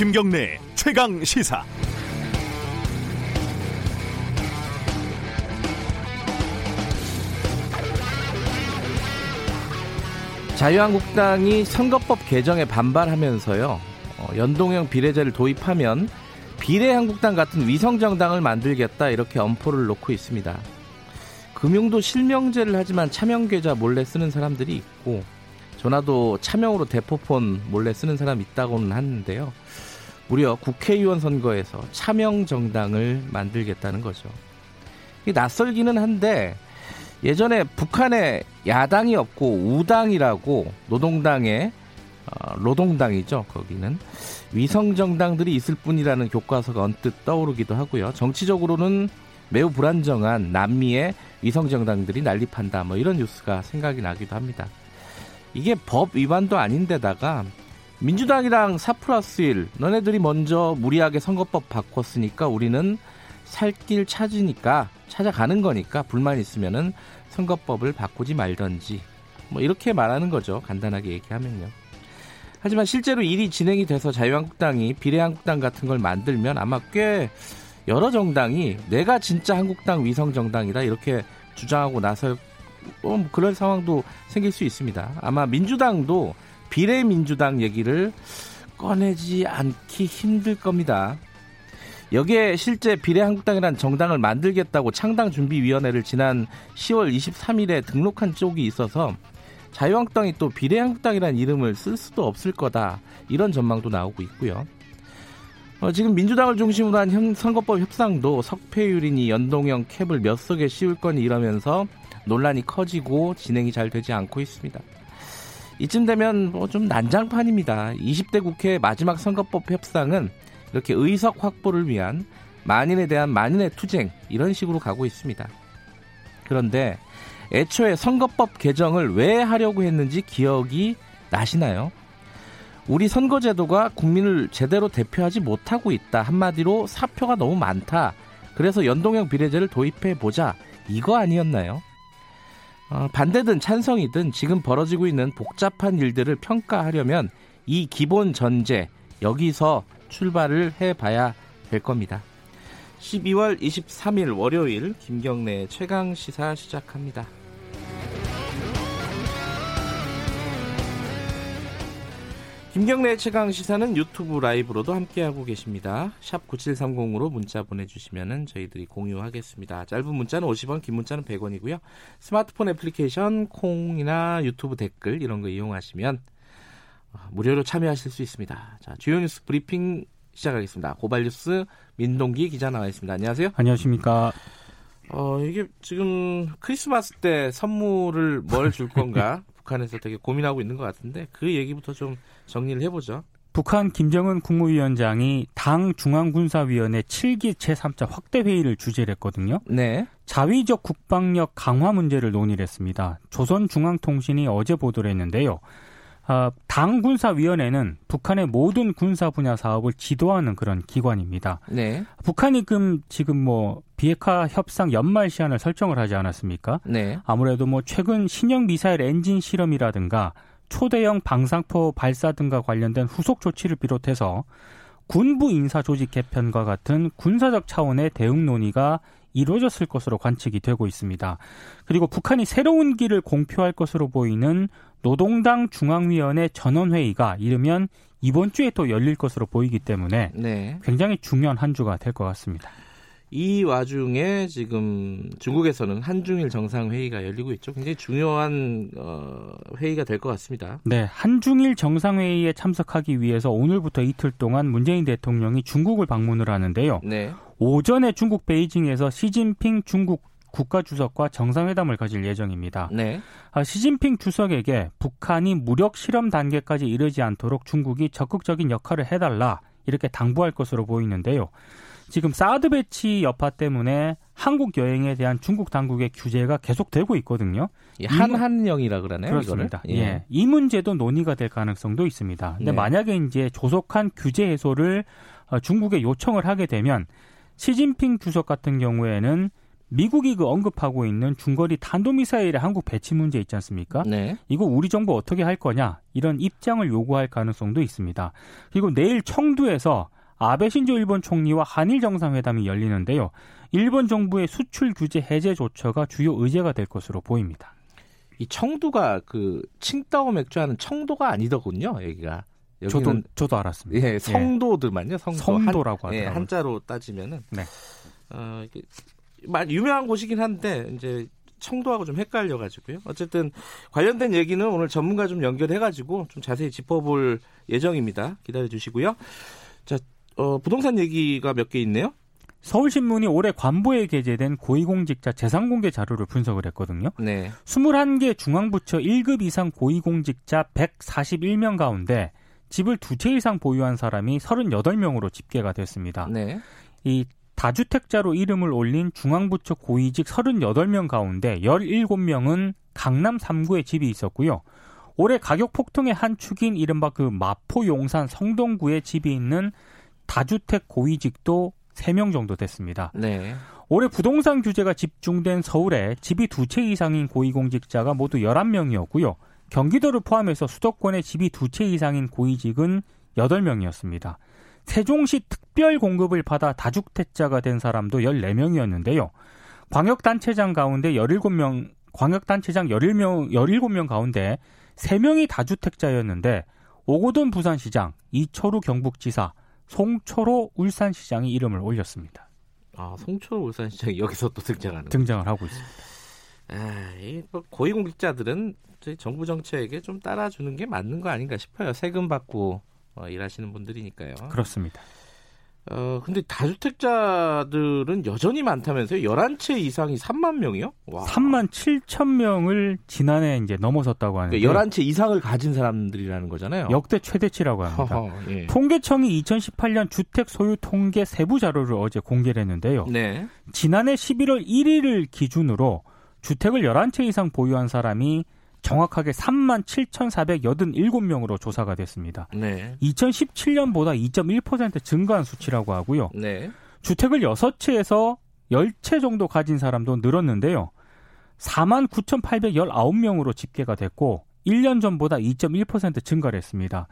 김경래 최강 시사. 자유한국당이 선거법 개정에 반발하면서요. 어, 연동형 비례제를 도입하면 비례한국당 같은 위성정당을 만들겠다 이렇게 엄포를 놓고 있습니다. 금융도 실명제를 하지만 차명계좌 몰래 쓰는 사람들이 있고 전화도 차명으로 대포폰 몰래 쓰는 사람 있다고는 하는데요. 무려 국회의원 선거에서 차명 정당을 만들겠다는 거죠. 낯설기는 한데 예전에 북한에 야당이 없고 우당이라고 노동당의 어, 노동당이죠. 거기는 위성 정당들이 있을 뿐이라는 교과서가 언뜻 떠오르기도 하고요. 정치적으로는 매우 불안정한 남미의 위성 정당들이 난립한다. 뭐 이런 뉴스가 생각이 나기도 합니다. 이게 법 위반도 아닌데다가 민주당이랑 4 플러스 1 너네들이 먼저 무리하게 선거법 바꿨으니까 우리는 살 길 찾으니까 찾아가는 거니까 불만 있으면은 선거법을 바꾸지 말던지 뭐 이렇게 말하는 거죠. 간단하게 얘기하면요. 하지만 실제로 일이 진행이 돼서 자유한국당이 비례한국당 같은 걸 만들면 아마 꽤 여러 정당이 내가 진짜 한국당 위성 정당이다 이렇게 주장하고 나설 어, 뭐 그런 상황도 생길 수 있습니다. 아마 민주당도 비례민주당 얘기를 꺼내지 않기 힘들 겁니다. 여기에 실제 비례한국당이라는 정당을 만들겠다고 창당준비위원회를 지난 10월 23일에 등록한 쪽이 있어서 자유한국당이 또 비례한국당이라는 이름을 쓸 수도 없을 거다 이런 전망도 나오고 있고요. 어, 지금 민주당을 중심으로 한 선거법 협상도 석패율이니 연동형 캡을 몇 석에 씌울 거니 이러면서 논란이 커지고 진행이 잘 되지 않고 있습니다. 이쯤 되면 뭐 좀 난장판입니다. 20대 국회 마지막 선거법 협상은 이렇게 의석 확보를 위한 만인에 대한 만인의 투쟁 이런 식으로 가고 있습니다. 그런데 애초에 선거법 개정을 왜 하려고 했는지 기억이 나시나요? 우리 선거제도가 국민을 제대로 대표하지 못하고 있다. 한마디로 사표가 너무 많다. 그래서 연동형 비례제를 도입해 보자. 이거 아니었나요? 어, 반대든 찬성이든 지금 벌어지고 있는 복잡한 일들을 평가하려면 이 기본 전제 여기서 출발을 해봐야 될 겁니다. 12월 23일 월요일 김경래 최강 시사 시작합니다. 김경래 최강 시사는 유튜브 라이브로도 함께하고 계십니다. 샵 9730으로 문자 보내주시면 저희들이 공유하겠습니다. 짧은 문자는 50원, 긴 문자는 100원이고요. 스마트폰 애플리케이션, 콩이나 유튜브 댓글 이런 거 이용하시면 무료로 참여하실 수 있습니다. 자, 주요 뉴스 브리핑 시작하겠습니다. 고발뉴스 민동기 기자 나와 있습니다. 안녕하세요. 안녕하십니까. 어, 이게 지금 크리스마스 때 선물을 뭘 줄 건가 북한에서 되게 고민하고 있는 것 같은데 그 얘기부터 좀 정리를 해보죠. 북한 김정은 국무위원장이 당 중앙군사위원회 7기 제3차 확대 회의를 주재를 했거든요. 네. 자위적 국방력 강화 문제를 논의를 했습니다. 조선중앙통신이 어제 보도를 했는데요. 어, 당 군사위원회는 북한의 모든 군사 분야 사업을 지도하는 그런 기관입니다. 네. 북한이 금 지금 뭐 비핵화 협상 연말 시한을 설정을 하지 않았습니까? 네. 아무래도 뭐 최근 신형 미사일 엔진 실험이라든가 초대형 방사포 발사 등과 관련된 후속 조치를 비롯해서 군부 인사 조직 개편과 같은 군사적 차원의 대응 논의가 이루어졌을 것으로 관측이 되고 있습니다. 그리고 북한이 새로운 길을 공표할 것으로 보이는 노동당 중앙위원회 전원회의가 이르면 이번 주에 또 열릴 것으로 보이기 때문에 네. 굉장히 중요한 한 주가 될 것 같습니다. 이 와중에 지금 중국에서는 한중일 정상회의가 열리고 있죠. 굉장히 중요한 어, 회의가 될 것 같습니다. 네, 한중일 정상회의에 참석하기 위해서 오늘부터 이틀 동안 문재인 대통령이 중국을 방문을 하는데요. 네. 오전에 중국 베이징에서 시진핑 중국 국가주석과 정상회담을 가질 예정입니다. 네. 아, 시진핑 주석에게 북한이 무력 실험 단계까지 이르지 않도록 중국이 적극적인 역할을 해달라 이렇게 당부할 것으로 보이는데요. 지금 사드 배치 여파 때문에 한국 여행에 대한 중국 당국의 규제가 계속되고 있거든요. 한한령이라 그러네요. 그렇습니다. 예. 예. 이 문제도 논의가 될 가능성도 있습니다. 근데 네. 만약에 이제 조속한 규제 해소를 어, 중국에 요청을 하게 되면 시진핑 주석 같은 경우에는 미국이 그 언급하고 있는 중거리 탄도미사일의 한국 배치 문제 있지 않습니까? 네. 이거 우리 정부 어떻게 할 거냐 이런 입장을 요구할 가능성도 있습니다. 그리고 내일 청두에서 아베 신조 일본 총리와 한일 정상회담이 열리는데요. 일본 정부의 수출 규제 해제 조처가 주요 의제가 될 것으로 보입니다. 이 청두가 그 칭따오 맥주하는 청도가 아니더군요. 여기가. 저도 저도 알았습니다. 예, 성도들만요. 성도. 성도라고 한, 예. 한자로 따지면은. 네. 어, 이게 말 유명한 곳이긴 한데 이제 청도하고 좀 헷갈려 가지고요. 어쨌든 관련된 얘기는 오늘 전문가 좀 연결해 가지고 좀 자세히 짚어볼 예정입니다. 기다려 주시고요. 자, 어, 부동산 얘기가 몇 개 있네요. 서울신문이 올해 관보에 게재된 고위공직자 재산공개 자료를 분석을 했거든요. 네. 21개 중앙부처 1급 이상 고위공직자 141명 가운데 집을 두 채 이상 보유한 사람이 38명으로 집계가 됐습니다. 네. 이 다주택자로 이름을 올린 중앙부처 고위직 38명 가운데 17명은 강남 3구에 집이 있었고요. 올해 가격 폭등의 한 축인 이른바 그 마포 용산 성동구에 집이 있는 다주택 고위직도 3명 정도 됐습니다. 네. 올해 부동산 규제가 집중된 서울에 집이 두 채 이상인 고위공직자가 모두 11명이었고요. 경기도를 포함해서 수도권에 집이 두 채 이상인 고위직은 8명이었습니다. 세종시 특별 공급을 받아 다주택자가 된 사람도 14명이었는데요. 광역단체장 가운데 17명, 광역단체장 17명, 17명 가운데 3명이 다주택자였는데 오고돈 부산시장, 이철우 경북지사, 송초로 울산시장이 이름을 올렸습니다. 아, 송초로 울산시장이 여기서 또 등장하는 등장을 하고 있습니다. 아, 이뭐 고위공직자들은 저희 정부 정책에 좀 따라주는 게 맞는 거 아닌가 싶어요. 세금 받고 어, 일하시는 분들이니까요. 그렇습니다. 어, 근데 다주택자들은 여전히 많다면서요? 11채 이상이 3만 명이요? 와. 3만 7천 명을 지난해 이제 넘어섰다고 하는데 그러니까 11채 이상을 가진 사람들이라는 거잖아요. 역대 최대치라고 합니다. 허허, 예. 통계청이 2018년 주택 소유 통계 세부 자료를 어제 공개를 했는데요. 네. 지난해 11월 1일을 기준으로 주택을 11채 이상 보유한 사람이 정확하게 3만 7,487명으로 조사가 됐습니다. 네. 2017년보다 2.1% 증가한 수치라고 하고요. 네. 주택을 6채에서 10채 정도 가진 사람도 늘었는데요. 4만 9,819명으로 집계가 됐고 1년 전보다 2.1% 증가를 했습니다.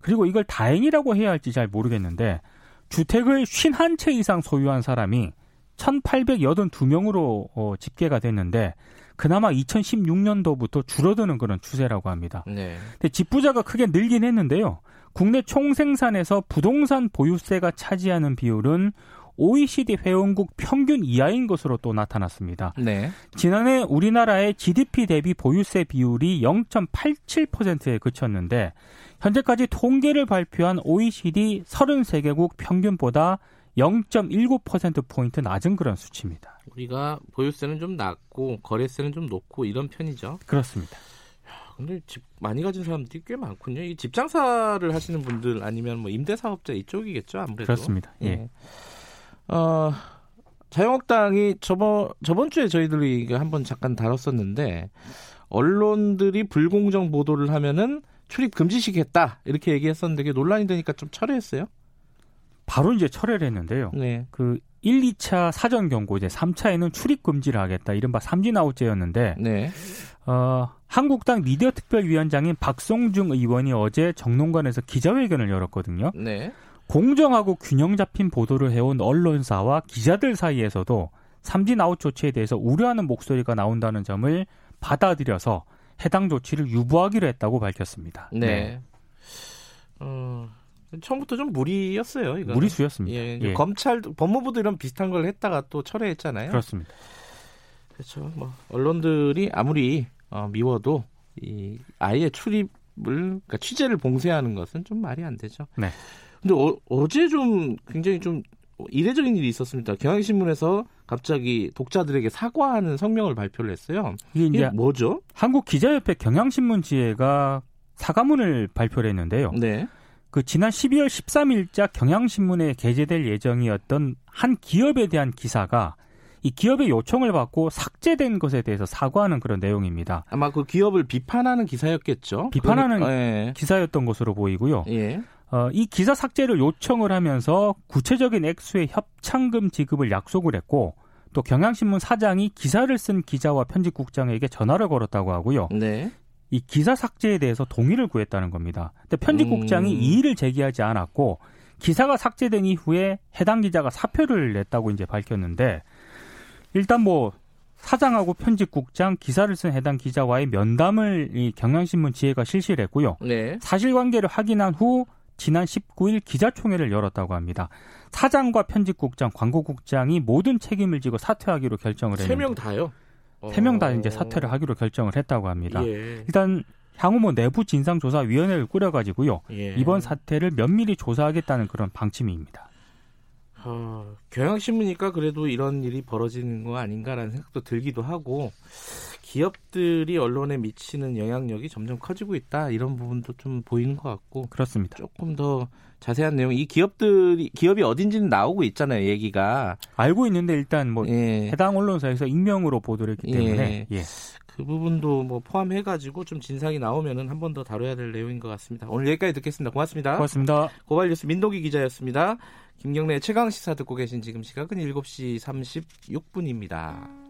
그리고 이걸 다행이라고 해야 할지 잘 모르겠는데 주택을 51채 이상 소유한 사람이 1,882명으로 어, 집계가 됐는데 그나마 2016년도부터 줄어드는 그런 추세라고 합니다. 네. 근데 집 부자가 크게 늘긴 했는데요. 국내 총생산에서 부동산 보유세가 차지하는 비율은 OECD 회원국 평균 이하인 것으로 또 나타났습니다. 네. 지난해 우리나라의 GDP 대비 보유세 비율이 0.87%에 그쳤는데 현재까지 통계를 발표한 OECD 33개국 평균보다 0.19%포인트 낮은 그런 수치입니다. 우리가 보유세는 좀 낮고 거래세는 좀 높고 이런 편이죠. 그렇습니다. 근데 집 많이 가진 사람들이 꽤 많군요. 이 집 장사를 하시는 분들 아니면 뭐 임대 사업자 이쪽이겠죠, 아무래도. 그렇습니다. 예. 예. 어, 자유한국당이 저번 저번 주에 저희들이 한번 잠깐 다뤘었는데 언론들이 불공정 보도를 하면은 출입 금지시켰다 이렇게 얘기했었는데 그게 논란이 되니까 좀 철회했어요. 바로 이제 철회를 했는데요. 네. 그 1, 2차 사전 경고 이제 3차에는 출입 금지를 하겠다. 이른바 삼진 아웃제였는데 네. 어, 한국당 미디어 특별위원장인 박성중 의원이 어제 정론관에서 기자회견을 열었거든요. 네. 공정하고 균형 잡힌 보도를 해온 언론사와 기자들 사이에서도 삼진 아웃 조치에 대해서 우려하는 목소리가 나온다는 점을 받아들여서 해당 조치를 유보하기로 했다고 밝혔습니다. 네. 어, 처음부터 좀 무리였어요. 이거 무리수였습니다. 예, 예. 검찰, 법무부도 이런 비슷한 걸 했다가 또 철회했잖아요. 그렇습니다. 그렇죠. 뭐 언론들이 아무리 어, 미워도 이 아예 출입을 그러니까 취재를 봉쇄하는 것은 좀 말이 안 되죠. 네. 근데 어, 제좀 굉장히 좀 이례적인 일이 있었습니다. 경향신문에서 갑자기 독자들에게 사과하는 성명을 발표를 했어요. 이게 이게 뭐죠? 한국 기자협회 경향신문 지회가 사과문을 발표를 했는데요. 네. 그 지난 12월 13일자 경향신문에 게재될 예정이었던 한 기업에 대한 기사가 이 기업의 요청을 받고 삭제된 것에 대해서 사과하는 그런 내용입니다. 아마 그 기업을 비판하는 기사였겠죠. 비판하는 그러니까, 예. 기사였던 것으로 보이고요. 예. 어, 이 기사 삭제를 요청을 하면서 구체적인 액수의 협찬금 지급을 약속을 했고 또 경향신문 사장이 기사를 쓴 기자와 편집국장에게 전화를 걸었다고 하고요. 네. 이 기사 삭제에 대해서 동의를 구했다는 겁니다. 근데 편집국장이 음. 이의를 제기하지 않았고 기사가 삭제된 이후에 해당 기자가 사표를 냈다고 이제 밝혔는데 일단 뭐 사장하고 편집국장 기사를 쓴 해당 기자와의 면담을 이 경향신문 지혜가 실시를 했고요. 네. 사실관계를 확인한 후 지난 19일 기자총회를 열었다고 합니다. 사장과 편집국장, 광고국장이 모든 책임을 지고 사퇴하기로 결정을 했는데 세 명 다요. 세명다 어. 이제 사퇴를 하기로 결정을 했다고 합니다. 예. 일단 향후 뭐 내부 진상조사위원회를 꾸려가지고요. 예. 이번 사태를 면밀히 조사하겠다는 그런 방침입니다. 어, 경향신문이니까 그래도 이런 일이 벌어지는 거 아닌가라는 생각도 들기도 하고 기업들이 언론에 미치는 영향력이 점점 커지고 있다 이런 부분도 좀 보이는 것 같고 그렇습니다. 조금 더 자세한 내용 이 기업들이 기업이 어딘지는 나오고 있잖아요 얘기가 알고 있는데 일단 뭐 예. 해당 언론사에서 익명으로 보도를 했기 때문에 예. 그 부분도 뭐 포함해 가지고 좀 진상이 나오면은 한 번 더 다뤄야 될 내용인 것 같습니다. 오늘 여기까지 듣겠습니다. 고맙습니다. 고맙습니다. 고발 뉴스 민동기 기자였습니다. 김경래 최강 시사 듣고 계신 지금 시각은 7시 36분입니다.